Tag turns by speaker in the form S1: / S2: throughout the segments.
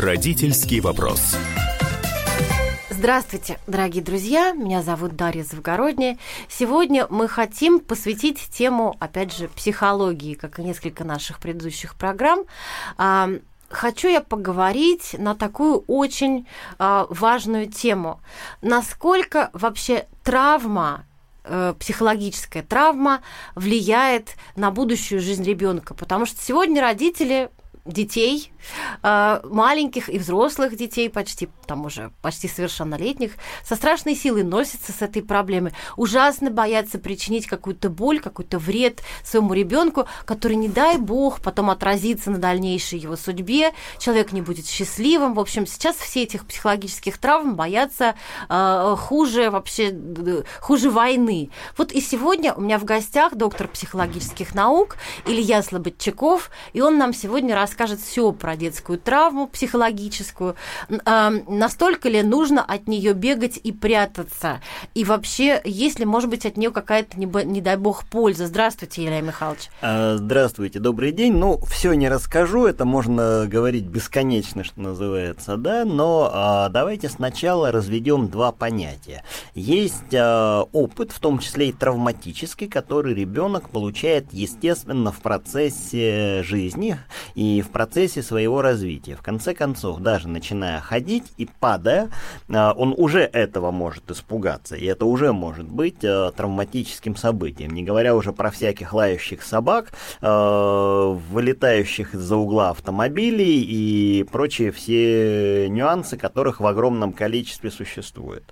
S1: Родительский вопрос.
S2: Здравствуйте, дорогие друзья. Меня зовут Дарья Завгородняя. Сегодня мы хотим посвятить тему, опять же, психологии, как и несколько наших предыдущих программ. А, хочу я поговорить на такую очень а, важную тему. Насколько вообще травма э, психологическая травма влияет на будущую жизнь ребенка, потому что сегодня родители детей, э, маленьких и взрослых детей, почти там уже почти совершеннолетних, со страшной силой носятся с этой проблемой. Ужасно боятся причинить какую-то боль, какой-то вред своему ребенку, который, не дай бог, потом отразится на дальнейшей его судьбе, человек не будет счастливым. В общем, сейчас все этих психологических травм боятся э, хуже вообще, хуже войны. Вот и сегодня у меня в гостях доктор психологических наук Илья Слободчаков, и он нам сегодня расскажет все про детскую травму психологическую, настолько ли нужно от нее бегать и прятаться, и вообще, есть ли, может быть, от нее какая-то, не, не дай бог, польза. Здравствуйте, Илья Михайлович.
S3: А, здравствуйте, добрый день. Ну, все не расскажу, это можно говорить бесконечно, что называется, да, но а, давайте сначала разведем два понятия. Есть а, опыт, в том числе и травматический, который ребенок получает, естественно, в процессе жизни и в процессе своего развития. В конце концов, даже начиная ходить и падая, а, он уже этого может испугаться, и это уже может быть а, травматическим событием, не говоря уже про всяких лающих собак, а, вылетающих из-за угла автомобилей и прочие все нюансы, которых в огромном количестве существует.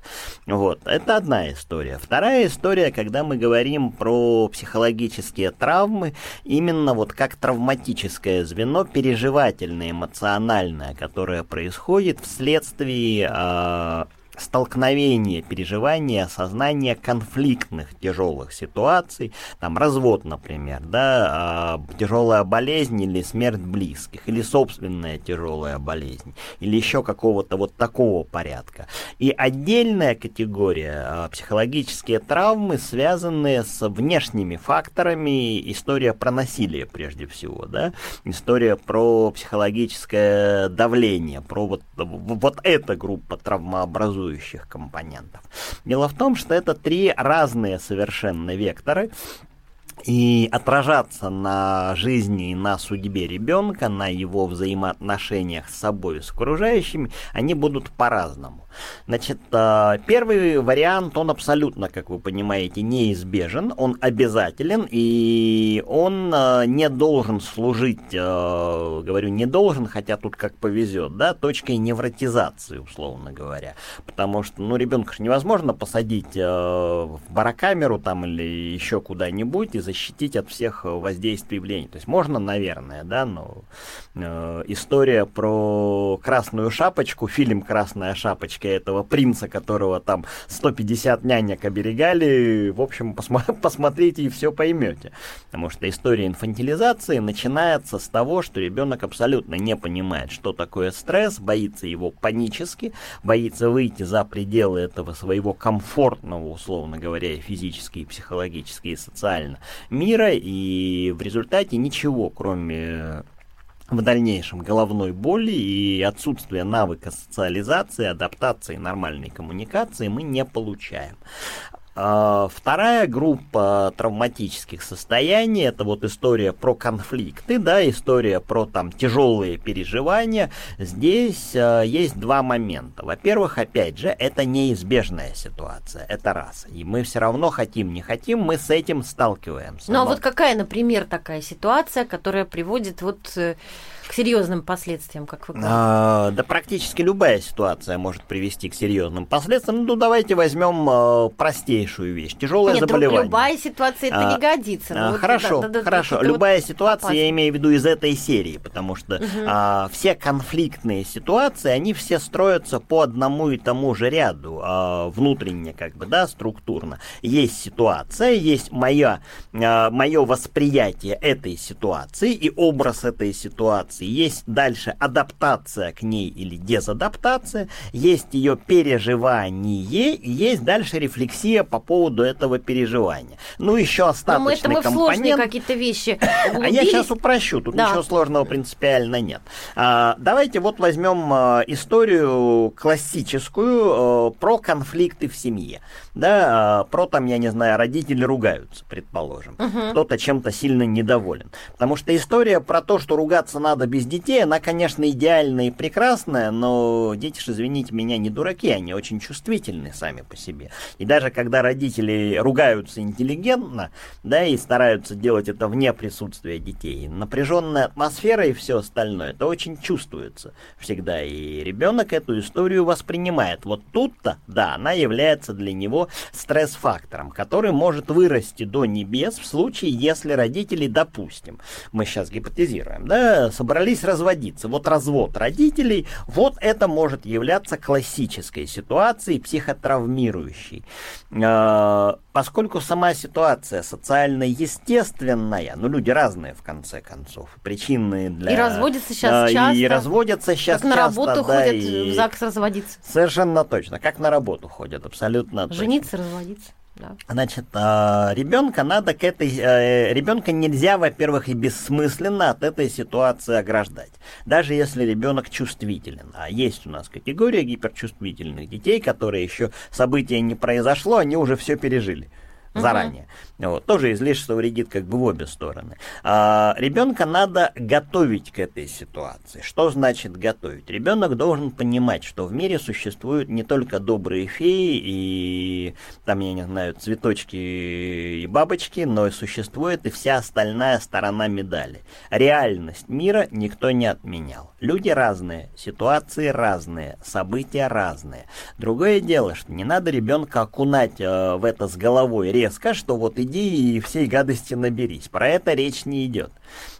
S3: Вот, это одна история. Вторая история, когда мы говорим про психологические травмы, именно вот как травматическое звено, переживательное, эмоциональное, которое происходит вследствие э, столкновение, переживание, осознание конфликтных тяжелых ситуаций, там развод, например, да, э, тяжелая болезнь или смерть близких, или собственная тяжелая болезнь, или еще какого-то вот такого порядка. И отдельная категория э, психологические травмы, связанные с внешними факторами, история про насилие прежде всего, да, история про психологическое давление, про вот, вот эта группа травмообразующих связующих компонентов. Дело в том, что это три разные совершенно векторы, и отражаться на жизни и на судьбе ребенка, на его взаимоотношениях с собой и с окружающими, они будут по-разному. Значит, э, первый вариант, он абсолютно, как вы понимаете, неизбежен, он обязателен, и он э, не должен служить, э, говорю, не должен, хотя тут как повезет, да, точкой невротизации, условно говоря. Потому что, ну, ребенка же невозможно посадить в барокамеру там или еще куда-нибудь и защитить от всех воздействий влияний. То есть можно, наверное, да, но история про красную шапочку, фильм «Красная шапочка» этого принца, которого там 150 нянек оберегали, в общем, посмо- посмотрите и все поймете. Потому что история инфантилизации начинается с того, что ребенок абсолютно не понимает, что такое стресс, боится его панически, боится выйти за пределы этого своего комфортного, условно говоря, физически, и психологически, и социально мира, и в результате ничего, кроме в дальнейшем головной боли и отсутствие навыка социализации, адаптации, нормальной коммуникации мы не получаем. А, вторая группа травматических состояний это вот история про конфликты, да, история про там тяжелые переживания. Здесь э, есть два момента. Во-первых, опять же, это неизбежная ситуация, это раз. И мы все равно хотим, не хотим, мы с этим сталкиваемся.
S2: Ну а вот какая, например, такая ситуация, которая приводит вот э, к серьезным последствиям, как вы говорите?
S3: А, да практически любая ситуация может привести к серьезным последствиям. Ну, давайте возьмем а, простейшую вещь. Тяжелое
S2: Нет,
S3: заболевание.
S2: любая ситуация это
S3: А,
S2: не годится. Ну,
S3: а,
S2: вот,
S3: хорошо,
S2: да, да, да,
S3: хорошо.
S2: это вот
S3: Любая ситуация, я
S2: опасно.
S3: имею в виду из этой серии, потому что а, все конфликтные ситуации, они все строятся по одному и тому же ряду, а, внутренне, как бы, да, структурно. Есть ситуация, есть мое, мое восприятие этой ситуации и образ этой ситуации, есть дальше адаптация к ней или дезадаптация, есть ее переживание, и есть дальше рефлексия по поводу этого переживания. Ну, еще
S2: Но
S3: остаточный
S2: мы это мы
S3: компонент.
S2: какие-то вещи
S3: А я сейчас упрощу, тут
S2: Да.
S3: ничего сложного принципиально нет. А, давайте вот возьмем а, историю классическую а, про конфликты в семье. Да, а, про там, я не знаю, родители ругаются, предположим. Кто-то чем-то сильно недоволен. Потому что история про то, что ругаться надо без детей, она, конечно, идеальная и прекрасная, но дети же, извините меня, не дураки, они очень чувствительны сами по себе. И даже когда родители ругаются интеллигентно, да, и стараются делать это вне присутствия детей, напряженная атмосфера и все остальное, это очень чувствуется всегда. И ребенок эту историю воспринимает. Вот тут-то, да, она является для него стресс-фактором, который может вырасти до небес в случае, если родители, допустим, мы сейчас гипотезируем, да, собрались разводиться. Вот развод родителей, вот это может являться классической ситуацией, психотравмирующей. Э, Поскольку сама ситуация социально естественная, ну люди разные в конце концов, причины для...
S2: И разводятся щас
S3: э, И
S2: часто.
S3: разводятся сейчас
S2: Как на
S3: часто,
S2: работу
S3: да,
S2: ходят
S3: и-
S2: в ЗАГС разводиться.
S3: Совершенно точно, как на работу ходят, абсолютно точно.
S2: Жениться, разводиться. Да.
S3: Значит, ребенка надо к этой... Ребенка нельзя, во-первых, и бессмысленно от этой ситуации ограждать. Даже если ребенок чувствителен. А есть у нас категория гиперчувствительных детей, которые еще события не произошло, они уже все пережили заранее. Вот. Тоже излишество вредит как бы в обе стороны. А, ребенка надо готовить к этой ситуации. Что значит готовить? Ребенок должен понимать, что в мире существуют не только добрые феи и там, я не знаю, цветочки и бабочки, но и существует и вся остальная сторона медали. Реальность мира никто не отменял. Люди разные, ситуации разные, события разные. Другое дело, что не надо ребенка окунать э, в это с головой резко, что вот иди и всей гадости наберись. Про это речь не идет.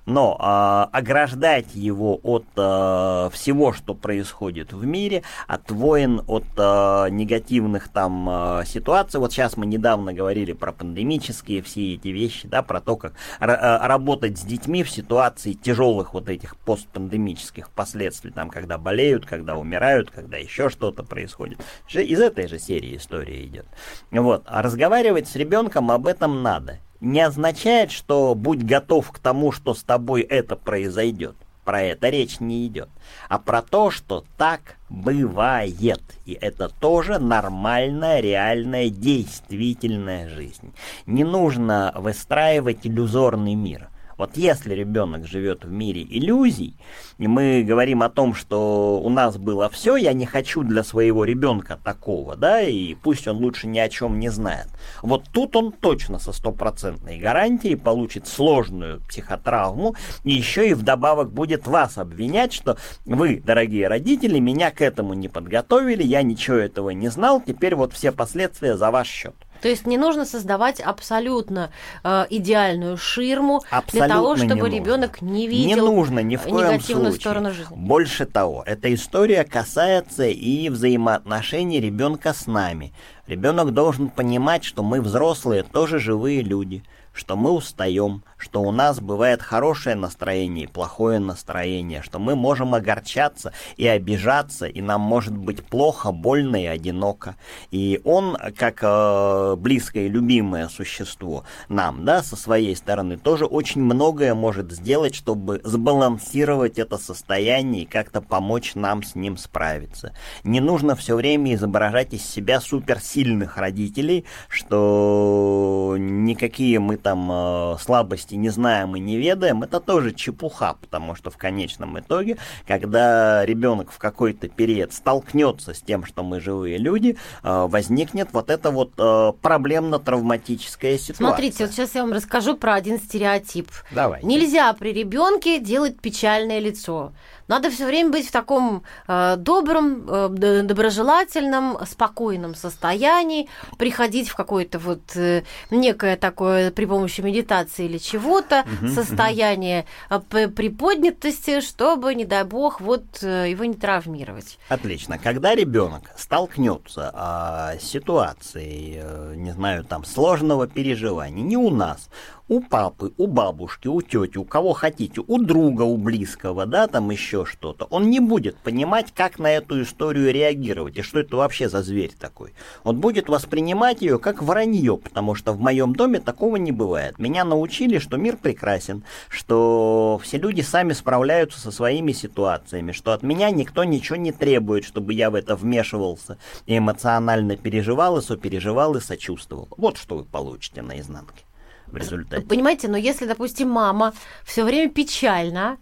S3: Но э, ограждать его от э, всего, что происходит в мире, от войн, от э, негативных там э, ситуаций. Вот сейчас мы недавно говорили про пандемические все эти вещи, да, про то, как э, работать с детьми в ситуации тяжелых вот этих постпандемических последствий, там, когда болеют, когда умирают, когда еще что-то происходит. Из этой же серии история идет. Вот. А разговаривать с ребенком об этом надо не означает, что будь готов к тому, что с тобой это произойдет. Про это речь не идет. А про то, что так бывает. И это тоже нормальная, реальная, действительная жизнь. Не нужно выстраивать иллюзорный мир. Вот если ребенок живет в мире иллюзий, и мы говорим о том, что у нас было все, я не хочу для своего ребенка такого, да, и пусть он лучше ни о чем не знает. Вот тут он точно со стопроцентной гарантией получит сложную психотравму, и еще и вдобавок будет вас обвинять, что вы, дорогие родители, меня к этому не подготовили, я ничего этого не знал, теперь вот все последствия за ваш счет.
S2: То есть не нужно создавать абсолютно э, идеальную ширму для
S3: Абсолютно
S2: того,
S3: не
S2: чтобы ребенок не
S3: Не
S2: видел
S3: нужно ни в коем
S2: негативную
S3: случае.
S2: сторону жизни.
S3: Больше того, эта история касается и взаимоотношений ребенка с нами. Ребенок должен понимать, что мы взрослые тоже живые люди, что мы устаем, что у нас бывает хорошее настроение и плохое настроение, что мы можем огорчаться и обижаться, и нам может быть плохо, больно и одиноко. И он, как э, близкое и любимое существо нам, да, со своей стороны, тоже очень многое может сделать, чтобы сбалансировать это состояние и как-то помочь нам с ним справиться. Не нужно все время изображать из себя суперсильных родителей, что никакие мы там э, слабости реальности не знаем и не ведаем, это тоже чепуха, потому что в конечном итоге, когда ребенок в какой-то период столкнется с тем, что мы живые люди, э, возникнет вот эта вот э, проблемно-травматическая ситуация.
S2: Смотрите, вот сейчас я вам расскажу про один стереотип.
S3: Давайте.
S2: Нельзя при ребенке делать печальное лицо. Надо все время быть в таком э, добром, э, доброжелательном, спокойном состоянии, приходить в какое-то вот э, некое такое при помощи медитации или чего-то угу, состояние угу. приподнятости, чтобы, не дай бог, вот э, его не травмировать.
S3: Отлично. Когда ребенок столкнется э, с ситуацией, э, не знаю, там сложного переживания, не у нас, у папы, у бабушки, у тети, у кого хотите, у друга, у близкого, да, там еще что-то, он не будет понимать, как на эту историю реагировать и что это вообще за зверь такой. Он будет воспринимать ее как вранье, потому что в моем доме такого не бывает. Меня научили, что мир прекрасен, что все люди сами справляются со своими ситуациями, что от меня никто ничего не требует, чтобы я в это вмешивался и эмоционально переживал и сопереживал и сочувствовал. Вот что вы получите наизнанке в результате.
S2: Понимаете, но если, допустим, мама все время печальна,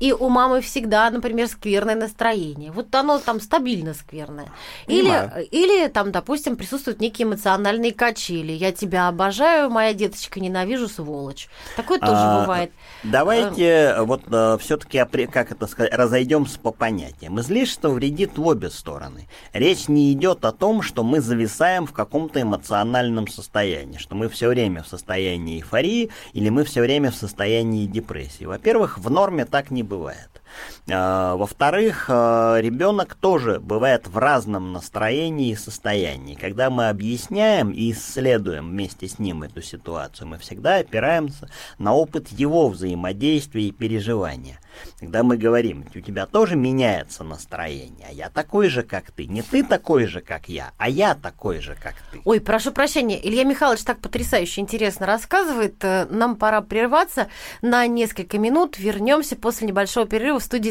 S2: и у мамы всегда, например, скверное настроение. Вот оно там стабильно скверное. Или, или там, допустим, присутствуют некие эмоциональные качели. Я тебя обожаю, моя деточка, ненавижу, сволочь. Такое тоже а, бывает.
S3: Давайте э, вот э, все-таки, как это сказать, разойдемся по понятиям. Излишество вредит в обе стороны. Речь не идет о том, что мы зависаем в каком-то эмоциональном состоянии, что мы все время в состоянии эйфории или мы все время в состоянии депрессии. Во-первых, в норме так не бывает. А, во-вторых, а, ребенок тоже бывает в разном настроении и состоянии. Когда мы объясняем и исследуем вместе с ним эту ситуацию, мы всегда опираемся на опыт его взаимодействия и переживания. Когда мы говорим, у тебя тоже меняется настроение, а я такой же, как ты. Не ты такой же, как я, а я такой же, как ты.
S2: Ой, прошу прощения, Илья Михайлович так потрясающе интересно рассказывает. Э, нам пора прерваться на несколько минут. Вернемся после небольшого перерыва в студии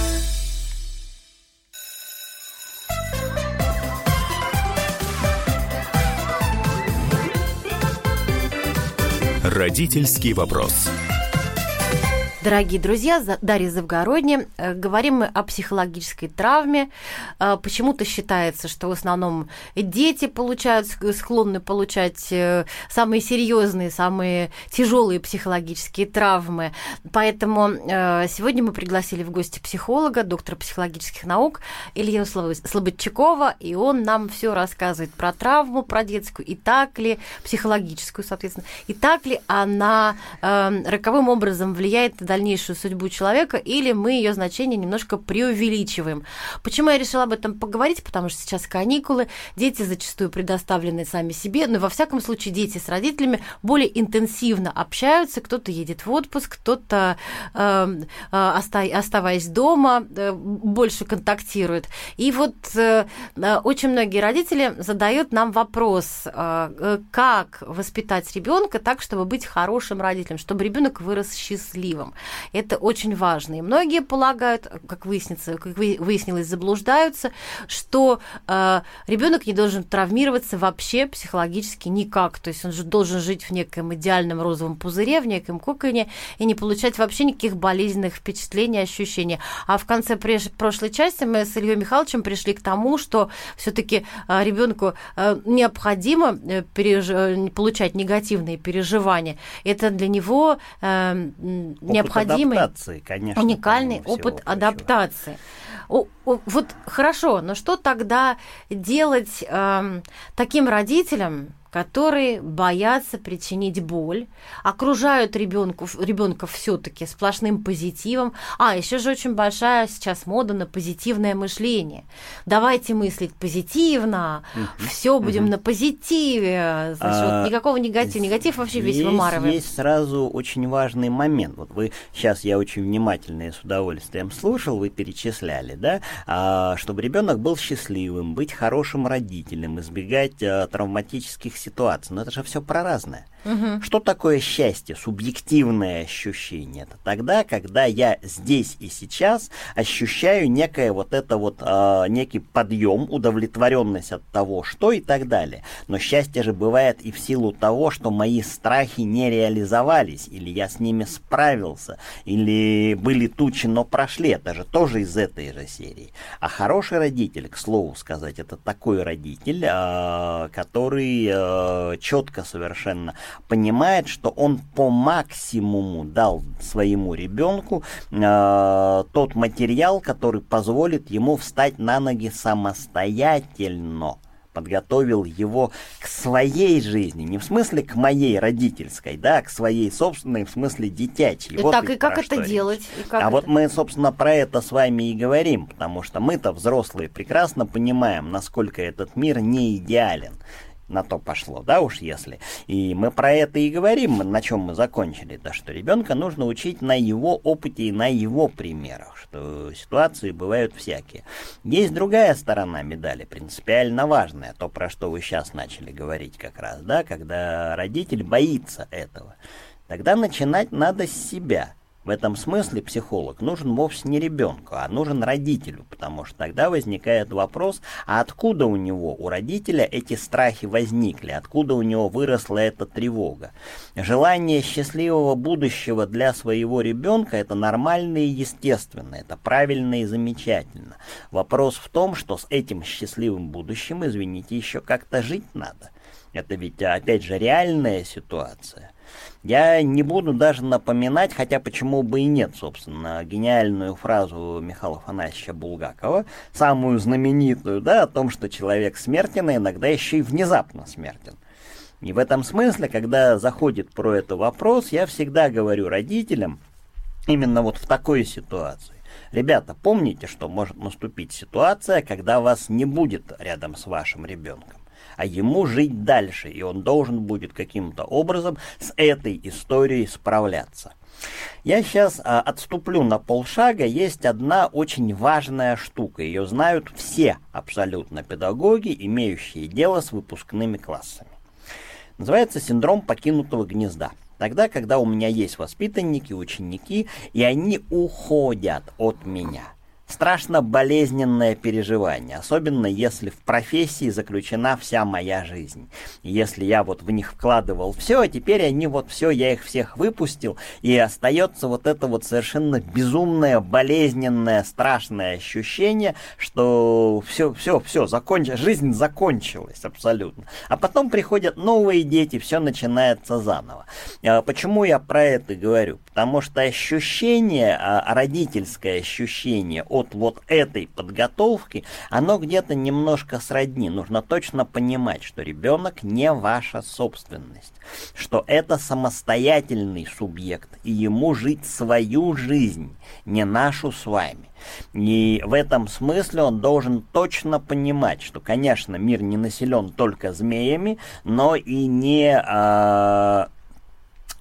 S1: Родительский вопрос.
S2: Дорогие друзья, Дарья Завгородня. Э, говорим мы о психологической травме. Э, почему-то считается, что в основном дети получают, склонны получать э, самые серьезные, самые тяжелые психологические травмы. Поэтому сегодня мы пригласили в гости психолога, доктора психологических наук Илью Слободчакова, и он нам все рассказывает про травму, про детскую, и так ли, психологическую, соответственно, и так ли она роковым образом влияет дальнейшую судьбу человека, или мы ее значение немножко преувеличиваем. Почему я решила об этом поговорить? Потому что сейчас каникулы, дети зачастую предоставлены сами себе, но во всяком случае дети с родителями более интенсивно общаются, кто-то едет в отпуск, кто-то, э, э, оставаясь дома, э, больше контактирует. И вот э, э, очень многие родители задают нам вопрос, э, как воспитать ребенка так, чтобы быть хорошим родителем, чтобы ребенок вырос счастливым. Это очень важно. И многие полагают, как выяснится, как выяснилось, заблуждаются, что э, ребенок не должен травмироваться вообще психологически никак. То есть он же должен жить в неком идеальном розовом пузыре, в неком коконе и не получать вообще никаких болезненных впечатлений, ощущений. А в конце прошлой части мы с Ильей Михайловичем пришли к тому, что все-таки э, ребенку э, необходимо э, переж... получать негативные переживания. Это для него необходимо необходимый, адаптации, конечно, уникальный опыт адаптации. О, о, вот хорошо, но что тогда делать э, таким родителям, которые боятся причинить боль, окружают ребенку, ребенка все-таки сплошным позитивом. А, еще же очень большая сейчас мода на позитивное мышление. Давайте мыслить позитивно, все будем на позитиве. Значит, а, вот никакого негатива, негатив вообще весь вымарываем.
S3: Есть сразу очень важный момент. Вот вы сейчас я очень внимательно и с удовольствием слушал, вы перечисляли, да, а, чтобы ребенок был счастливым, быть хорошим родителем, избегать а, травматических ситуаций. Но это же все про разное. Угу. Что такое счастье, субъективное ощущение? Это тогда, когда я здесь и сейчас ощущаю некое вот это вот, э, некий подъем, удовлетворенность от того, что и так далее. Но счастье же бывает и в силу того, что мои страхи не реализовались, или я с ними справился, или были тучи, но прошли. Это же тоже из этой же серии. А хороший родитель, к слову сказать, это такой родитель, э, который э, четко совершенно понимает, что он по максимуму дал своему ребенку э, тот материал, который позволит ему встать на ноги самостоятельно подготовил его к своей жизни, не в смысле к моей родительской, да, а к своей собственной, в смысле детячей.
S2: И
S3: вот
S2: так, и как это делать?
S3: И как а это? вот мы, собственно, про это с вами и говорим, потому что мы-то, взрослые, прекрасно понимаем, насколько этот мир не идеален на то пошло, да уж если. И мы про это и говорим, на чем мы закончили, да, что ребенка нужно учить на его опыте и на его примерах, что ситуации бывают всякие. Есть другая сторона медали, принципиально важная, то, про что вы сейчас начали говорить как раз, да, когда родитель боится этого. Тогда начинать надо с себя – в этом смысле психолог нужен вовсе не ребенку, а нужен родителю, потому что тогда возникает вопрос, а откуда у него, у родителя эти страхи возникли, откуда у него выросла эта тревога. Желание счастливого будущего для своего ребенка это нормально и естественно, это правильно и замечательно. Вопрос в том, что с этим счастливым будущим, извините, еще как-то жить надо. Это ведь, опять же, реальная ситуация. Я не буду даже напоминать, хотя почему бы и нет, собственно, гениальную фразу Михаила Афанасьевича Булгакова, самую знаменитую, да, о том, что человек смертен, и иногда еще и внезапно смертен. И в этом смысле, когда заходит про это вопрос, я всегда говорю родителям, именно вот в такой ситуации. Ребята, помните, что может наступить ситуация, когда вас не будет рядом с вашим ребенком а ему жить дальше, и он должен будет каким-то образом с этой историей справляться. Я сейчас а, отступлю на полшага. Есть одна очень важная штука. Ее знают все абсолютно педагоги, имеющие дело с выпускными классами. Называется синдром покинутого гнезда. Тогда, когда у меня есть воспитанники, ученики, и они уходят от меня – страшно болезненное переживание, особенно если в профессии заключена вся моя жизнь. Если я вот в них вкладывал все, а теперь они вот все, я их всех выпустил, и остается вот это вот совершенно безумное, болезненное, страшное ощущение, что все, все, все, законч... жизнь закончилась абсолютно. А потом приходят новые дети, все начинается заново. А почему я про это говорю? Потому что ощущение, а, родительское ощущение от от вот этой подготовки, оно где-то немножко сродни. Нужно точно понимать, что ребенок не ваша собственность, что это самостоятельный субъект, и ему жить свою жизнь, не нашу с вами. И в этом смысле он должен точно понимать, что, конечно, мир не населен только змеями, но и не... Э,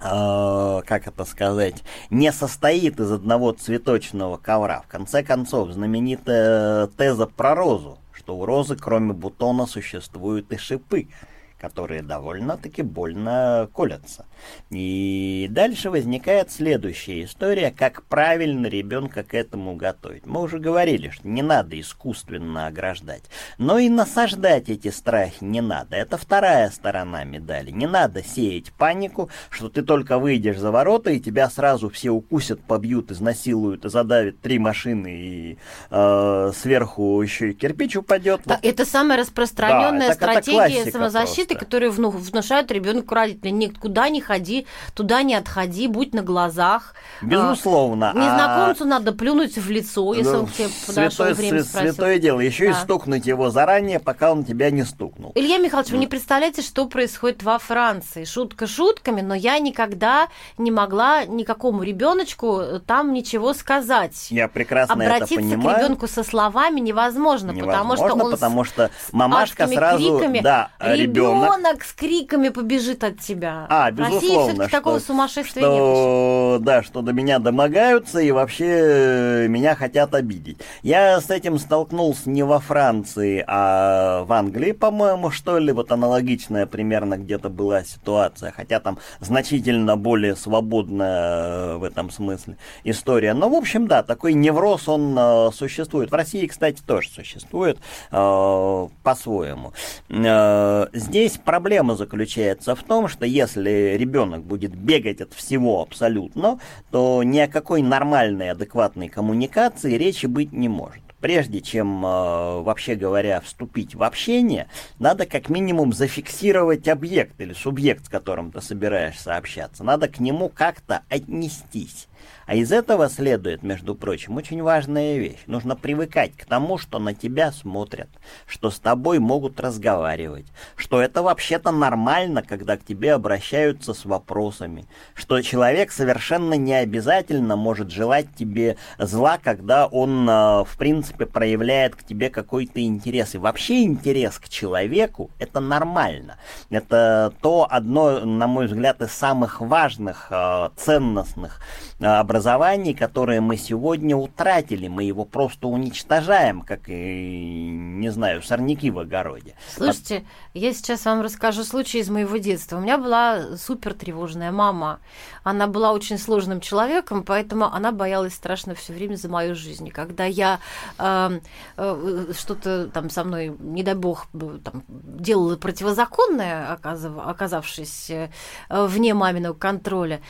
S3: как это сказать, не состоит из одного цветочного ковра. В конце концов, знаменитая теза про розу, что у розы кроме бутона существуют и шипы которые довольно-таки больно колятся. И дальше возникает следующая история, как правильно ребенка к этому готовить. Мы уже говорили, что не надо искусственно ограждать, но и насаждать эти страхи не надо. Это вторая сторона медали. Не надо сеять панику, что ты только выйдешь за ворота, и тебя сразу все укусят, побьют, изнасилуют, и задавят три машины, и э, сверху еще и кирпич упадет.
S2: Да, вот. Это самая распространенная да, это, стратегия это самозащиты моменты, которые внушают ребенку родителей. Никуда не ходи, туда не отходи, будь на глазах.
S3: Безусловно.
S2: А, незнакомцу а... надо плюнуть в лицо, если ну, он к тебе подошел, святое, время
S3: спросил. Святое дело. Еще да. и стукнуть его заранее, пока он тебя не стукнул.
S2: Илья Михайлович, вы не представляете, что происходит во Франции. Шутка шутками, но я никогда не могла никакому ребеночку там ничего сказать.
S3: Я прекрасно
S2: Обратиться
S3: это понимаю.
S2: к ребенку со словами невозможно,
S3: невозможно
S2: потому что он
S3: потому что мамашка сразу,
S2: криками,
S3: да, ребенок
S2: с криками побежит от тебя.
S3: А, безусловно,
S2: России такого сумасшествия
S3: что, нет. Да, что до меня домогаются и вообще э, меня хотят обидеть. Я с этим столкнулся не во Франции, а в Англии, по-моему, что ли, вот аналогичная примерно где-то была ситуация, хотя там значительно более свободная э, в этом смысле история. Но, в общем, да, такой невроз, он э, существует. В России, кстати, тоже существует по-своему. Э, здесь проблема заключается в том, что если ребенок будет бегать от всего абсолютно, то ни о какой нормальной, адекватной коммуникации речи быть не может прежде чем, э, вообще говоря, вступить в общение, надо как минимум зафиксировать объект или субъект, с которым ты собираешься общаться. Надо к нему как-то отнестись. А из этого следует, между прочим, очень важная вещь. Нужно привыкать к тому, что на тебя смотрят, что с тобой могут разговаривать, что это вообще-то нормально, когда к тебе обращаются с вопросами, что человек совершенно не обязательно может желать тебе зла, когда он, а, в принципе, проявляет к тебе какой-то интерес. И вообще интерес к человеку — это нормально. Это то одно, на мой взгляд, из самых важных, а, ценностных образований, которое мы сегодня утратили. Мы его просто уничтожаем, как, не знаю, сорняки в огороде.
S2: Слушайте, я сейчас вам расскажу случай из моего детства. У меня была супер тревожная мама. Она была очень сложным человеком, поэтому она боялась страшно все время за мою жизнь. Когда я э, э, что-то там со мной, не дай бог, там, делала противозаконное, оказав, оказавшись э, вне маминого контроля,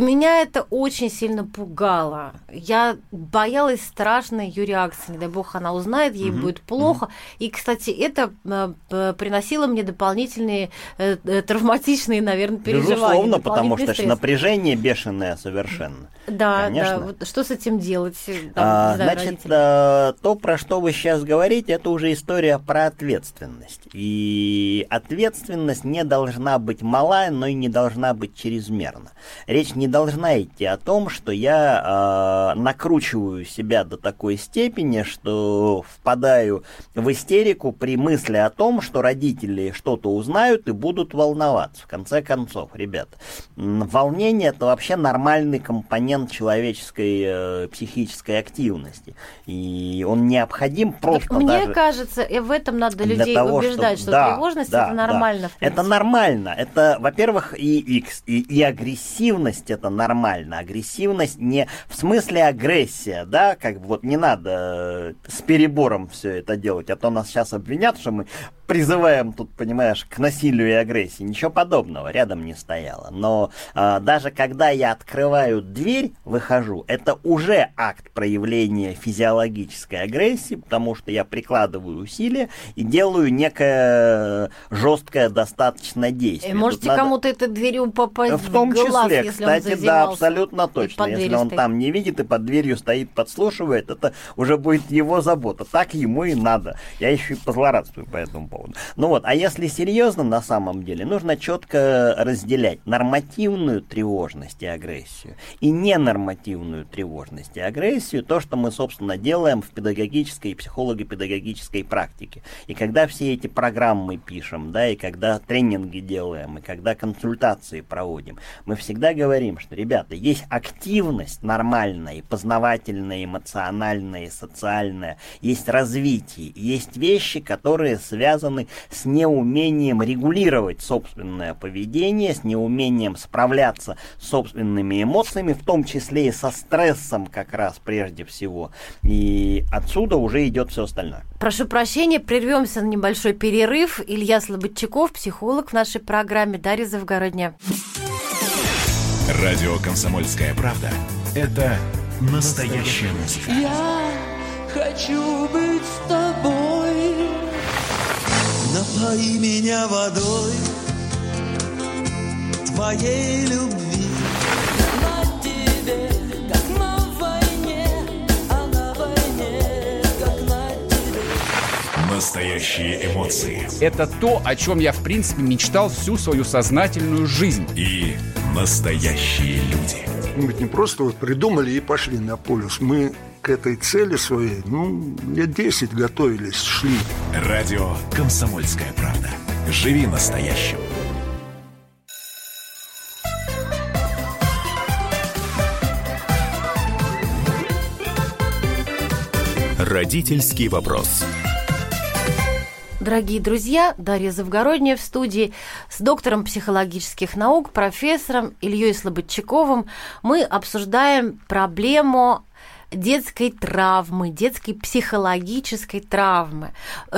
S2: меня это очень сильно пугало. Я боялась страшной ее реакции. Не дай бог она узнает, ей mm-hmm. будет плохо. Mm-hmm. И, кстати, это э, приносило мне дополнительные э, э, травматичные, наверное, переживания.
S3: Безусловно, потому что стресс. напряжение бешеное совершенно.
S2: Да, Конечно. да. Вот что с этим делать?
S3: Там, а, знаю, значит, а, то, про что вы сейчас говорите, это уже история про ответственность. И ответственность не должна быть мала, но и не должна быть чрезмерна. Речь не должна идти о том, что я э, накручиваю себя до такой степени, что впадаю в истерику при мысли о том, что родители что-то узнают и будут волноваться. В конце концов, ребят, волнение это вообще нормальный компонент человеческой э, психической активности. И он необходим просто так,
S2: Мне
S3: даже
S2: кажется, и в этом надо людей того, убеждать, чтобы... что да, тревожность да, это нормально.
S3: Да. Это нормально. Это, во-первых, и, и, и агрессивность это нормально. Агрессивность не в смысле агрессия, да, как бы вот не надо э, с перебором все это делать, а то нас сейчас обвинят, что мы призываем тут, понимаешь, к насилию и агрессии. Ничего подобного рядом не стояло. Но а, даже когда я открываю дверь, выхожу, это уже акт проявления физиологической агрессии, потому что я прикладываю усилия и делаю некое жесткое достаточно действие. И
S2: можете надо... кому-то этой дверью попасть
S3: в том
S2: в глаз,
S3: числе,
S2: если
S3: кстати,
S2: он
S3: да, абсолютно точно. Если он стоит. там не видит и под дверью стоит, подслушивает, это уже будет его забота. Так ему и надо. Я еще и позлорадствую по этому поводу поводу. Ну вот, а если серьезно на самом деле, нужно четко разделять нормативную тревожность и агрессию и ненормативную тревожность и агрессию, то, что мы, собственно, делаем в педагогической и психолого-педагогической практике. И когда все эти программы пишем, да, и когда тренинги делаем, и когда консультации проводим, мы всегда говорим, что, ребята, есть активность нормальная, и познавательная, эмоциональная, и социальная, есть развитие, есть вещи, которые связаны связаны с неумением регулировать собственное поведение, с неумением справляться с собственными эмоциями, в том числе и со стрессом как раз прежде всего. И отсюда уже идет все остальное.
S2: Прошу прощения, прервемся на небольшой перерыв. Илья Слободчаков, психолог в нашей программе Дарья Завгородня.
S1: Радио «Комсомольская правда» — это настоящая музыка.
S4: Я хочу быть с тобой Напои меня водой Твоей любви
S5: На тебе, как на войне, а на войне, как на тебе.
S1: Настоящие эмоции.
S6: Это то, о чем я, в принципе, мечтал всю свою сознательную жизнь.
S1: И настоящие люди.
S7: Мы ведь не просто вот придумали и пошли на полюс. Мы к этой цели своей, ну, лет 10 готовились, шли.
S1: Радио «Комсомольская правда». Живи настоящим. Родительский вопрос.
S2: Дорогие друзья, Дарья Завгородняя в студии с доктором психологических наук, профессором Ильей Слободчаковым. Мы обсуждаем проблему детской травмы, детской психологической травмы.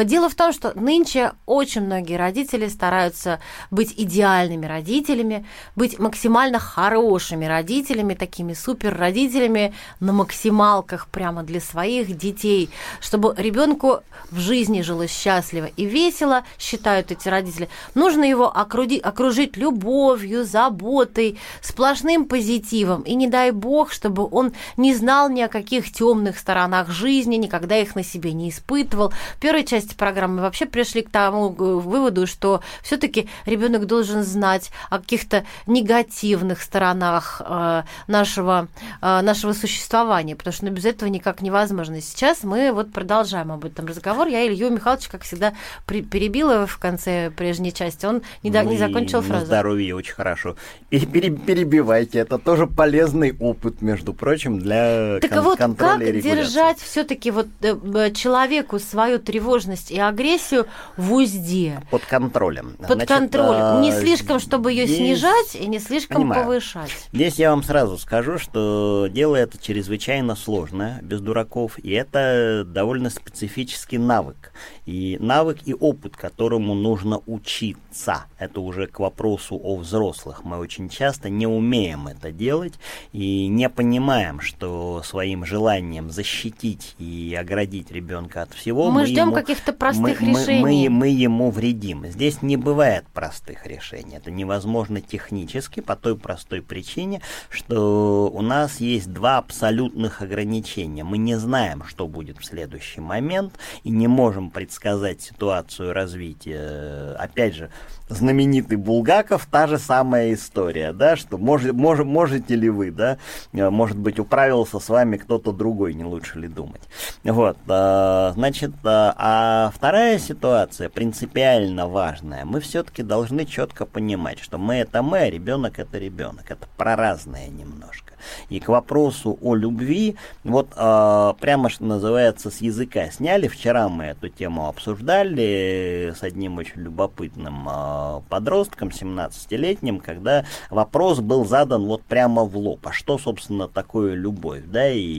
S2: Дело в том, что нынче очень многие родители стараются быть идеальными родителями, быть максимально хорошими родителями, такими супер родителями на максималках прямо для своих детей, чтобы ребенку в жизни жилось счастливо и весело, считают эти родители. Нужно его окружить любовью, заботой, сплошным позитивом. И не дай бог, чтобы он не знал ни о каких каких темных сторонах жизни, никогда их на себе не испытывал. В первой части программы мы вообще пришли к тому выводу, что все-таки ребенок должен знать о каких-то негативных сторонах э, нашего, э, нашего существования, потому что ну, без этого никак невозможно. Сейчас мы вот продолжаем об этом разговор. Я Илью Михайловича, как всегда, перебила в конце прежней части. Он не, ну, не закончил фразу.
S3: здоровье очень хорошо. Перебивайте, это тоже полезный опыт, между прочим, для
S2: так вот, как держать все-таки вот э, человеку свою тревожность и агрессию в узде?
S3: Под контролем.
S2: Под Значит, контролем. А, не слишком, чтобы ее здесь... снижать, и не слишком Понимаю. повышать.
S3: Здесь я вам сразу скажу, что дело это чрезвычайно сложное, без дураков, и это довольно специфический навык. И навык и опыт, которому нужно учиться. Это уже к вопросу о взрослых. Мы очень часто не умеем это делать и не понимаем, что своим желанием защитить и оградить ребенка от всего
S2: мы, мы ждем каких-то простых мы, решений.
S3: Мы, мы, мы ему вредим. Здесь не бывает простых решений. Это невозможно технически по той простой причине, что у нас есть два абсолютных ограничения. Мы не знаем, что будет в следующий момент и не можем предсказать ситуацию развития. Опять же, знаменитый Булгаков, та же самая история, да, что может, мож, можете ли вы, да, может быть, управился с вами кто-то другой, не лучше ли думать. Вот, а, значит, а, а вторая ситуация, принципиально важная, мы все-таки должны четко понимать, что мы это мы, а ребенок это ребенок, это про разное немножко. И к вопросу о любви, вот э, прямо что называется с языка сняли. Вчера мы эту тему обсуждали с одним очень любопытным э, подростком, 17-летним, когда вопрос был задан вот прямо в лоб. А что, собственно, такое любовь, да, и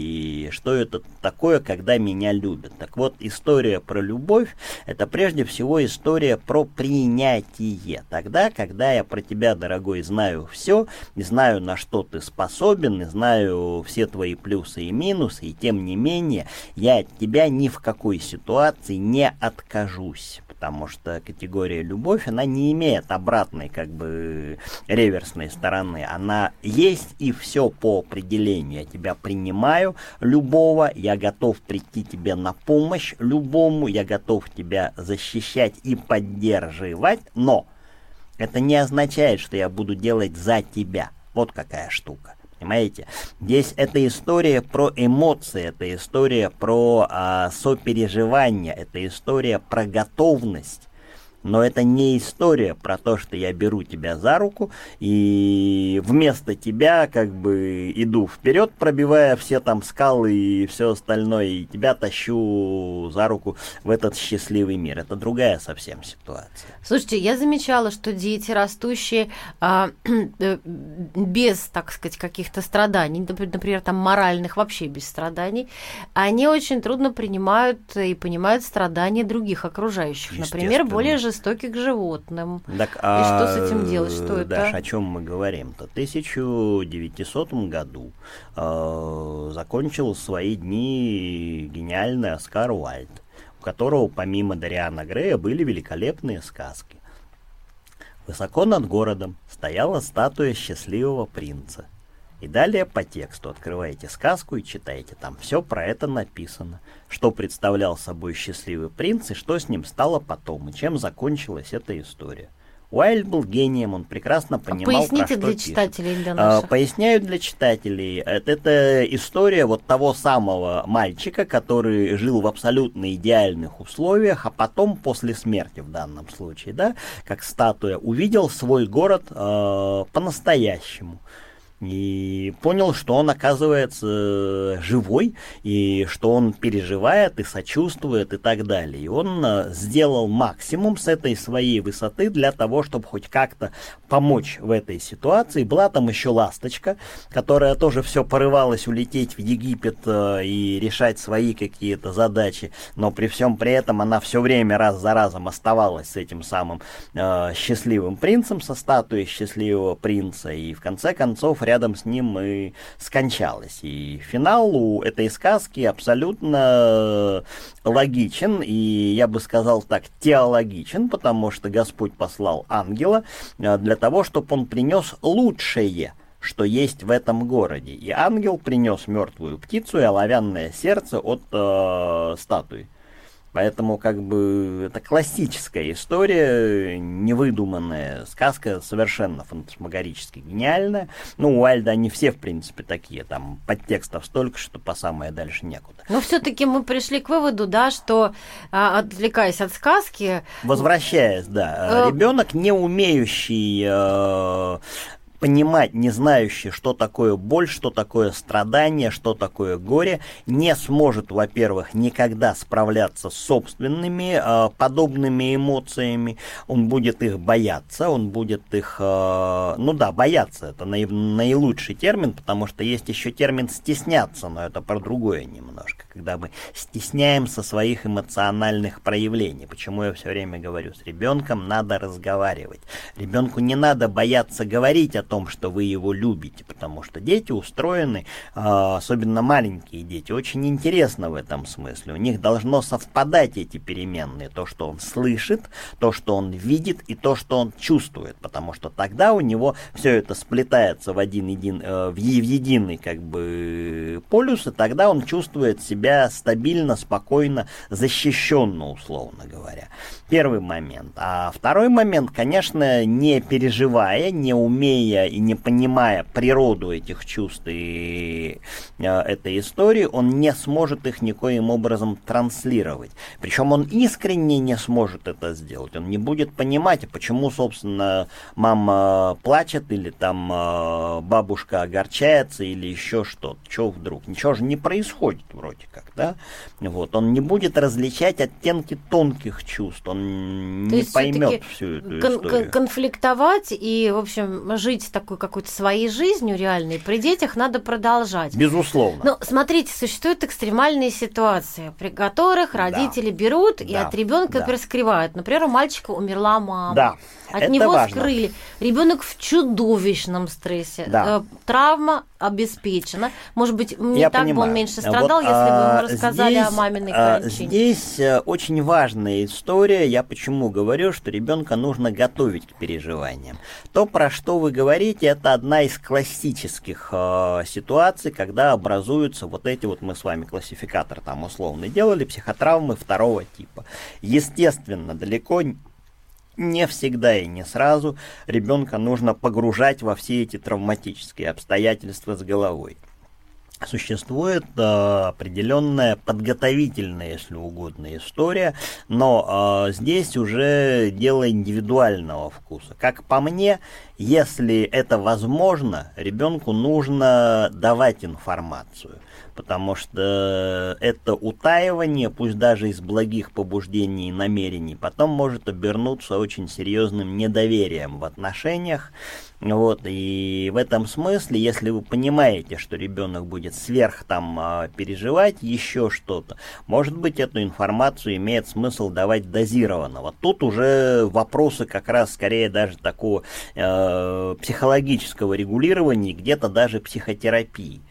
S3: что это такое, когда меня любят? Так вот, история про любовь, это прежде всего история про принятие. Тогда, когда я про тебя, дорогой, знаю все, знаю, на что ты способен, и знаю все твои плюсы и минусы, и тем не менее я от тебя ни в какой ситуации не откажусь потому что категория любовь, она не имеет обратной, как бы, реверсной стороны. Она есть и все по определению. Я тебя принимаю, любого, я готов прийти тебе на помощь, любому, я готов тебя защищать и поддерживать, но это не означает, что я буду делать за тебя. Вот какая штука. Понимаете? Здесь эта история про эмоции, это история про а, сопереживание, это история про готовность но это не история про то, что я беру тебя за руку и вместо тебя как бы иду вперед, пробивая все там скалы и все остальное, и тебя тащу за руку в этот счастливый мир. Это другая совсем ситуация.
S2: Слушайте, я замечала, что дети, растущие а, э, без, так сказать, каких-то страданий, например, там моральных вообще без страданий, они очень трудно принимают и понимают страдания других окружающих. Например, более же жестокий к животным.
S3: Так, а,
S2: И что с этим делать? Что это?
S3: Даш, о чем мы говорим-то? В 1900 году э, закончил свои дни гениальный Оскар Уальд которого помимо Дариана Грея были великолепные сказки. Высоко над городом стояла статуя счастливого принца. И далее по тексту открываете сказку и читаете. Там все про это написано. Что представлял собой счастливый принц и что с ним стало потом, и чем закончилась эта история. Уайльд был гением, он прекрасно понимал,
S2: Поясните
S3: про что
S2: для
S3: пишет.
S2: читателей, для
S3: А,
S2: наших.
S3: Поясняю для читателей. Это, это история вот того самого мальчика, который жил в абсолютно идеальных условиях, а потом после смерти в данном случае, да, как статуя, увидел свой город э, по-настоящему. И понял, что он оказывается э, живой, и что он переживает и сочувствует и так далее. И он э, сделал максимум с этой своей высоты для того, чтобы хоть как-то помочь в этой ситуации. Была там еще ласточка, которая тоже все порывалась улететь в Египет э, и решать свои какие-то задачи, но при всем при этом она все время раз за разом оставалась с этим самым э, счастливым принцем, со статуей счастливого принца, и в конце концов рядом с ним и скончалась. И финал у этой сказки абсолютно логичен, и я бы сказал так, теологичен, потому что Господь послал ангела э, для того, чтобы он принес лучшее что есть в этом городе. И ангел принес мертвую птицу и оловянное сердце от э, статуи. Поэтому, как бы, это классическая история, невыдуманная сказка, совершенно фантасмагорически гениальная. Ну, у Альда они все, в принципе, такие, там, подтекстов столько, что по самое дальше некуда.
S2: Но все-таки мы пришли к выводу, да, что а, отвлекаясь от сказки,
S3: Возвращаясь, да,
S2: Э,
S3: ребенок, не умеющий э, понимать, не знающий, что такое боль, что такое страдание, что такое горе, не сможет, во-первых, никогда справляться с собственными э, подобными эмоциями. Он будет их бояться, он будет их, э, ну да, бояться, это наи- наилучший термин, потому что есть еще термин стесняться, но это про другое немножко, когда мы стесняемся своих эмоциональных проявлений. Почему я все время говорю, с ребенком надо разговаривать. Ребенку не надо бояться говорить о том, что вы его любите, потому что дети устроены, э, особенно маленькие дети, очень интересно в этом смысле. У них должно совпадать эти переменные, то, что он слышит, то, что он видит и то, что он чувствует, потому что тогда у него все это сплетается в один един, э, в единый как бы полюс, и тогда он чувствует себя стабильно, спокойно, защищенно, условно говоря. Первый момент. А второй момент, конечно, не переживая, не умея и не понимая природу этих чувств и э, этой истории, он не сможет их никоим образом транслировать. Причем он искренне не сможет это сделать. Он не будет понимать, почему, собственно, мама плачет или там э, бабушка огорчается или еще что-то. Чего вдруг? Ничего же не происходит вроде как, да? Вот. Он не будет различать оттенки тонких чувств. Он
S2: То
S3: не поймет всю эту
S2: кон-
S3: историю.
S2: конфликтовать и, в общем, жить такой какой-то своей жизнью реальной при детях надо продолжать.
S3: Безусловно.
S2: Ну, смотрите, существуют экстремальные ситуации, при которых родители берут и
S3: Да.
S2: от ребенка,
S3: Да.
S2: например, скрывают. Например, у мальчика умерла мама.
S3: Да,
S2: От
S3: это
S2: него
S3: важно.
S2: скрыли. Ребенок в чудовищном стрессе.
S3: Да.
S2: Э, Травма обеспечена. Может быть, не
S3: Я
S2: так бы
S3: понимаю.
S2: он меньше
S3: Вот,
S2: страдал, если бы
S3: а,
S2: рассказали о
S3: здесь,
S2: маминой
S3: а,
S2: кончине.
S3: Здесь э, очень важная история. Я почему говорю, что ребенка нужно готовить к переживаниям. То, про что вы говорите, это одна из классических э, ситуаций, когда образуются вот эти вот, мы с вами классификатор там условно делали, психотравмы второго типа. Естественно, далеко не всегда и не сразу ребенка нужно погружать во все эти травматические обстоятельства с головой. Существует э, определенная подготовительная, если угодно, история, но э, здесь уже дело индивидуального вкуса. Как по мне, если это возможно, ребенку нужно давать информацию, потому что это утаивание, пусть даже из благих побуждений и намерений, потом может обернуться очень серьезным недоверием в отношениях. Вот, и в этом смысле, если вы понимаете, что ребенок будет сверх там а, переживать еще что-то. Может быть, эту информацию имеет смысл давать дозированно. Вот тут уже вопросы как раз скорее даже такого э, психологического регулирования, где-то даже психотерапии.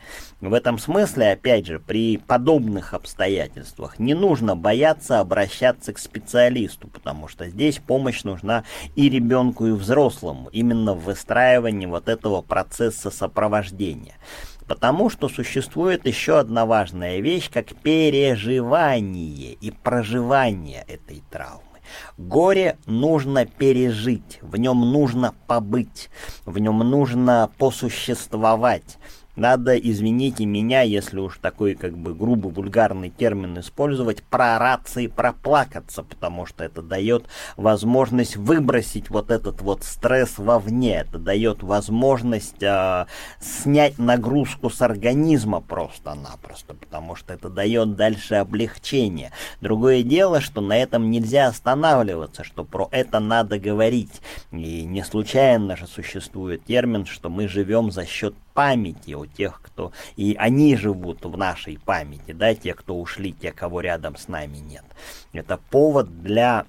S3: В этом смысле, опять же, при подобных обстоятельствах не нужно бояться обращаться к специалисту, потому что здесь помощь нужна и ребенку, и взрослому, именно в выстраивании вот этого процесса сопровождения. Потому что существует еще одна важная вещь, как переживание и проживание этой травмы. Горе нужно пережить, в нем нужно побыть, в нем нужно посуществовать. Надо, извините меня, если уж такой как бы грубый вульгарный термин использовать, проораться и проплакаться, потому что это дает возможность выбросить вот этот вот стресс вовне, это дает возможность э, снять нагрузку с организма просто-напросто, потому что это дает дальше облегчение. Другое дело, что на этом нельзя останавливаться, что про это надо говорить. И не случайно же существует термин, что мы живем за счет памяти у тех, кто... И они живут в нашей памяти, да, те, кто ушли, те, кого рядом с нами нет. Это повод для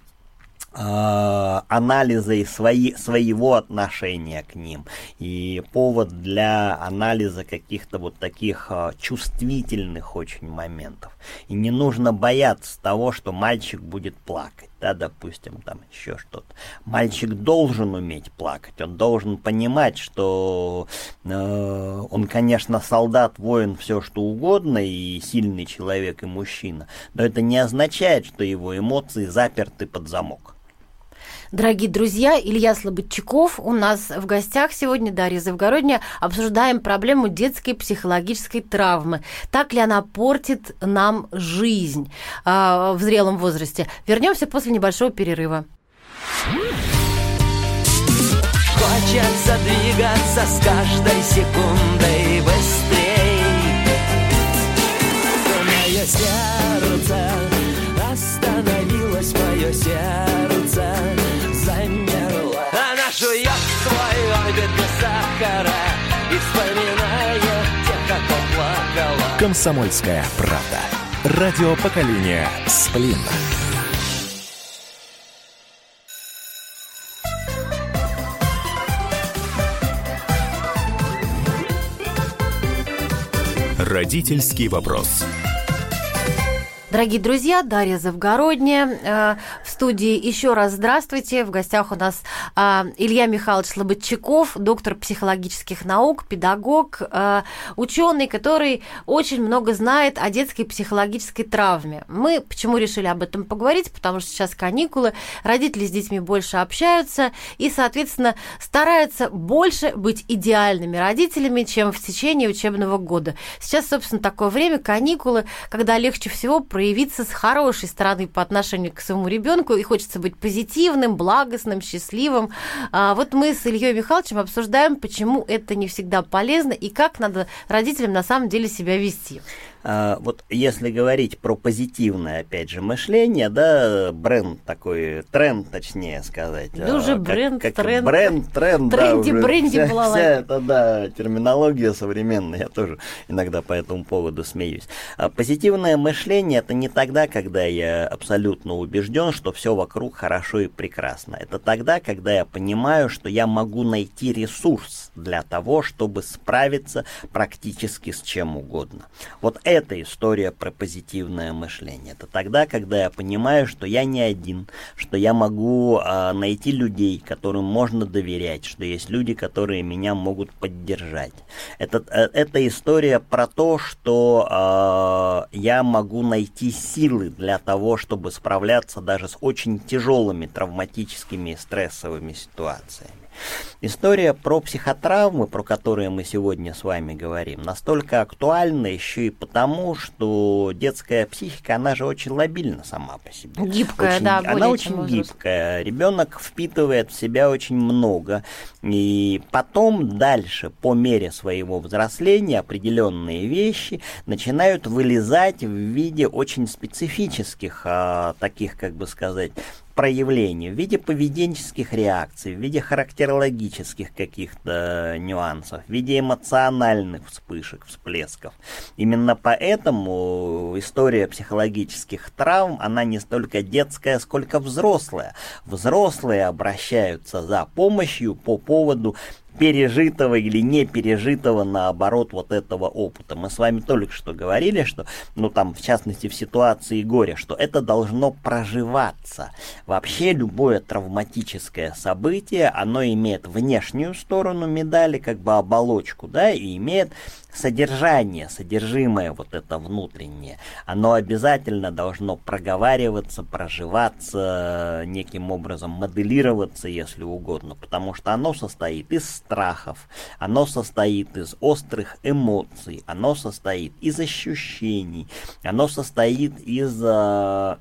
S3: анализа и свои, своего отношения к ним. И повод для анализа каких-то вот таких э, чувствительных очень моментов. И не нужно бояться того, что мальчик будет плакать. Да, допустим, там еще что-то. Мальчик должен уметь плакать, он должен понимать, что э, он, конечно, солдат, воин, все что угодно, и сильный человек, и мужчина, но это не означает, что его эмоции заперты под замок.
S2: Дорогие друзья, Илья Слободчаков у нас в гостях сегодня, Дарья Завгородняя. Обсуждаем проблему детской психологической травмы. Так ли она портит нам жизнь э, в зрелом возрасте? Вернемся после небольшого перерыва.
S5: Хочется двигаться с каждой секундой быстрей Мое сердце остановилось, мое сердце сахара И вспоминает тех, как плакала
S1: Комсомольская правда. Радио поколения Сплин. Родительский вопрос.
S2: Дорогие друзья, Дарья Завгородняя э, в студии. Еще раз здравствуйте. В гостях у нас э, Илья Михайлович Слободчаков, доктор психологических наук, педагог, э, ученый, который очень много знает о детской психологической травме. Мы почему решили об этом поговорить? Потому что сейчас каникулы, родители с детьми больше общаются и, соответственно, стараются больше быть идеальными родителями, чем в течение учебного года. Сейчас, собственно, такое время, каникулы, когда легче всего проявиться с хорошей стороны по отношению к своему ребенку, и хочется быть позитивным, благостным, счастливым. А вот мы с Ильей Михайловичем обсуждаем, почему это не всегда полезно и как надо родителям на самом деле себя вести.
S3: А, вот если говорить про позитивное, опять же, мышление, да, бренд такой, тренд, точнее сказать.
S2: Да
S3: а,
S2: уже
S3: как-
S2: бренд,
S3: как
S2: тренд.
S3: Бренд, тренд, да,
S2: Тренди,
S3: уже
S2: бренди
S3: вся,
S2: балалайка.
S3: вся эта, да, терминология современная, я тоже иногда по этому поводу смеюсь. А позитивное мышление это не тогда, когда я абсолютно убежден, что все вокруг хорошо и прекрасно. Это тогда, когда я понимаю, что я могу найти ресурс для того, чтобы справиться практически с чем угодно. Вот эта история про позитивное мышление. Это тогда, когда я понимаю, что я не один, что я могу а, найти людей, которым можно доверять, что есть люди, которые меня могут поддержать. Это, э, это история про то, что а, я могу найти силы для того, чтобы справляться даже с очень тяжелыми травматическими и стрессовыми ситуациями. История про психотравмы, про которые мы сегодня с вами говорим, настолько актуальна еще и потому, что детская психика, она же очень лобильна сама по себе.
S2: Гибкая,
S3: Очень-
S2: да,
S3: Она очень
S2: возраст.
S3: гибкая. Ребенок впитывает в себя очень много. И потом дальше, по мере своего взросления, определенные вещи начинают вылезать в виде очень специфических, а, таких, как бы сказать, проявлений, в виде поведенческих реакций, в виде характерологических каких-то нюансов, в виде эмоциональных вспышек, всплесков. Именно поэтому история психологических травм, она не столько детская, сколько взрослая. Взрослые обращаются за помощью по поводу пережитого или не пережитого, наоборот, вот этого опыта. Мы с вами только что говорили, что, ну там, в частности, в ситуации горя, что это должно проживаться. Вообще, любое травматическое событие, оно имеет внешнюю сторону медали, как бы оболочку, да, и имеет содержание, содержимое вот это внутреннее, оно обязательно должно проговариваться, проживаться, неким образом моделироваться, если угодно, потому что оно состоит из страхов, оно состоит из острых эмоций, оно состоит из ощущений, оно состоит из э,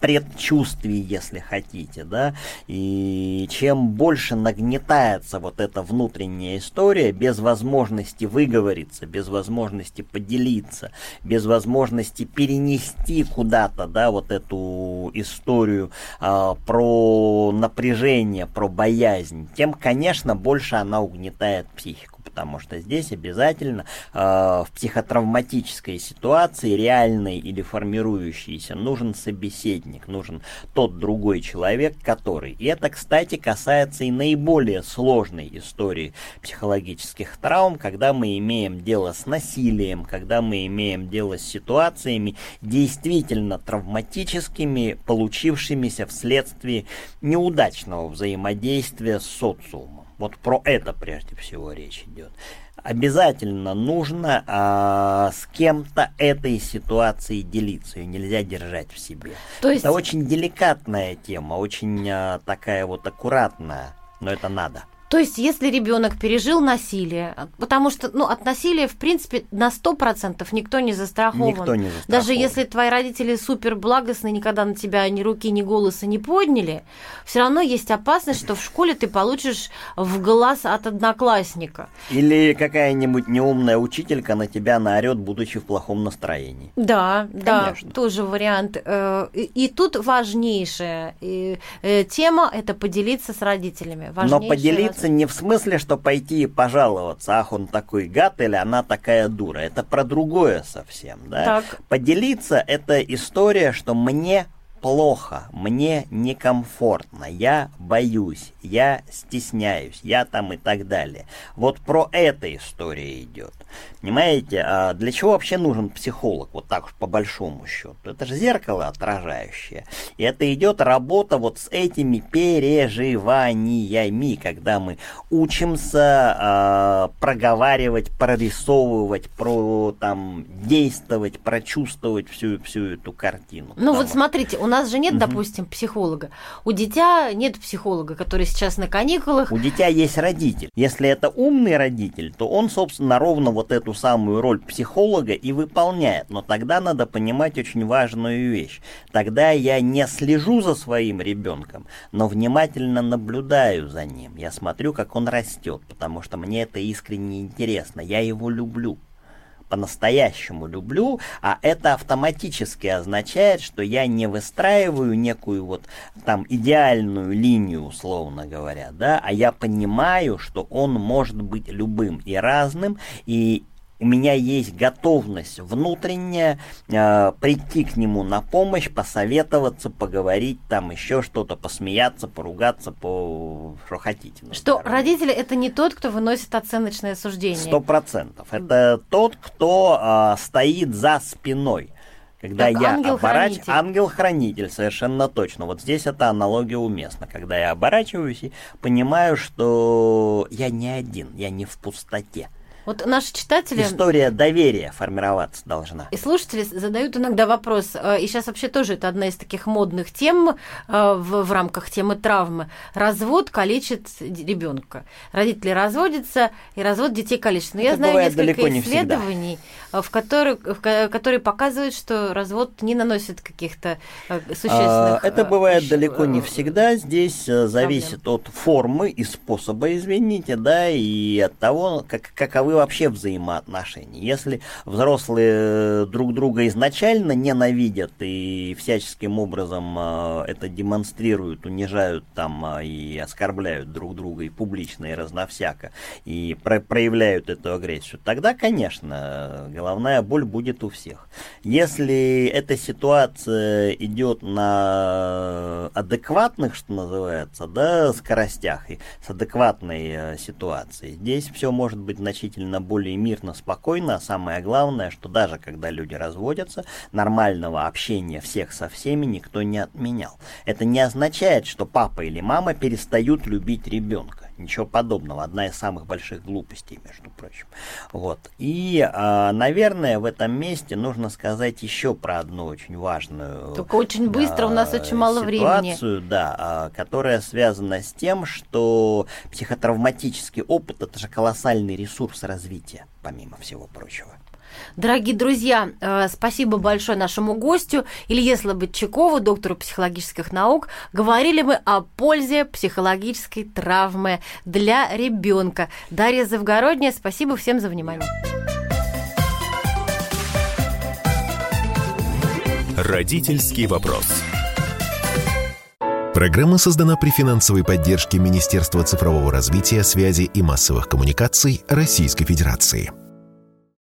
S3: предчувствий, если хотите, да, и чем больше нагнетается вот эта внутренняя история без возможности выговориться, без возможности поделиться, без возможности перенести куда-то, да, вот эту историю а, про напряжение, про боязнь, тем, конечно, больше она угнетает психику потому что здесь обязательно э, в психотравматической ситуации, реальной или формирующейся, нужен собеседник, нужен тот другой человек, который. И это, кстати, касается и наиболее сложной истории психологических травм, когда мы имеем дело с насилием, когда мы имеем дело с ситуациями действительно травматическими, получившимися вследствие неудачного взаимодействия с социумом. Вот про это прежде всего речь идет. Обязательно нужно а, с кем-то этой ситуацией делиться, ее нельзя держать в себе. То есть... Это очень деликатная тема, очень а, такая вот аккуратная, но это надо.
S2: То есть, если ребенок пережил насилие, потому что ну, от насилия, в принципе, на 100% никто не застрахован.
S3: Никто не застрахован.
S2: Даже если твои родители супер благостные, никогда на тебя ни руки, ни голоса не подняли, все равно есть опасность, что в школе ты получишь в глаз от одноклассника.
S3: Или какая-нибудь неумная учителька на тебя наорет, будучи в плохом настроении.
S2: Да, Конечно. да, тоже вариант. Э, и тут важнейшая э, э, тема – это поделиться с родителями.
S3: Но поделиться поделиться не в смысле, что пойти и пожаловаться, ах, он такой гад или она такая дура. Это про другое совсем, да? Так. Поделиться это история, что мне плохо, мне некомфортно, я боюсь, я стесняюсь, я там и так далее. Вот про это история идет. Понимаете, а для чего вообще нужен психолог, вот так уж по большому счету? Это же зеркало отражающее. И это идет работа вот с этими переживаниями, когда мы учимся э, проговаривать, прорисовывать, про там действовать, прочувствовать всю, всю эту картину.
S2: Ну вот смотрите, у нас же нет, угу. допустим, психолога. У дитя нет психолога, который сейчас на каникулах.
S3: У дитя есть родитель. Если это умный родитель, то он, собственно, ровно вот эту самую роль психолога и выполняет. Но тогда надо понимать очень важную вещь. Тогда я не слежу за своим ребенком, но внимательно наблюдаю за ним. Я смотрю, как он растет, потому что мне это искренне интересно. Я его люблю по-настоящему люблю, а это автоматически означает, что я не выстраиваю некую вот там идеальную линию, условно говоря, да, а я понимаю, что он может быть любым и разным, и у меня есть готовность внутренняя э, прийти к нему на помощь, посоветоваться, поговорить, там еще что-то, посмеяться, поругаться, по что хотите.
S2: Что здоровье. родители это не тот, кто выносит оценочное суждение.
S3: Сто процентов. Это тот, кто э, стоит за спиной. Когда как я ангел-хранитель. Ангел-хранитель, совершенно точно. Вот здесь эта аналогия уместна. Когда я оборачиваюсь и понимаю, что я не один, я не в пустоте.
S2: Вот наши читатели...
S3: История доверия формироваться должна.
S2: И слушатели задают иногда вопрос, э, и сейчас вообще тоже это одна из таких модных тем э, в, в рамках темы травмы. Развод калечит ребенка. Родители разводятся, и развод детей калечит. Но это я знаю несколько исследований, э, в которых, в, которые показывают, что развод не наносит каких-то существенных...
S3: Это бывает далеко не всегда. Здесь зависит проблем. от формы и способа, извините, да, и от того, как, каковы вообще взаимоотношений. Если взрослые друг друга изначально ненавидят и всяческим образом э, это демонстрируют, унижают там э, и оскорбляют друг друга и публично, и разновсяко, и про проявляют эту агрессию, тогда, конечно, головная боль будет у всех. Если эта ситуация идет на адекватных, что называется, да, скоростях и с адекватной э, ситуацией, здесь все может быть значительно более мирно, спокойно, а самое главное, что даже когда люди разводятся, нормального общения всех со всеми никто не отменял. Это не означает, что папа или мама перестают любить ребенка. Ничего подобного. Одна из самых больших глупостей, между прочим. Вот. И, э, наверное, в этом месте нужно сказать еще про одну очень важную...
S2: Только очень быстро, э, у нас очень мало
S3: ситуацию,
S2: времени.
S3: Да, э, которая связана с тем, что психотравматический опыт – это же колоссальный ресурс развития, помимо всего прочего.
S2: Дорогие друзья, э, спасибо большое нашему гостю Илье Слободчакову, доктору психологических наук. Говорили мы о пользе психологической травмы для ребенка. Дарья Завгородняя, спасибо всем за внимание.
S1: Родительский вопрос. Программа создана при финансовой поддержке Министерства цифрового развития, связи и массовых коммуникаций Российской Федерации.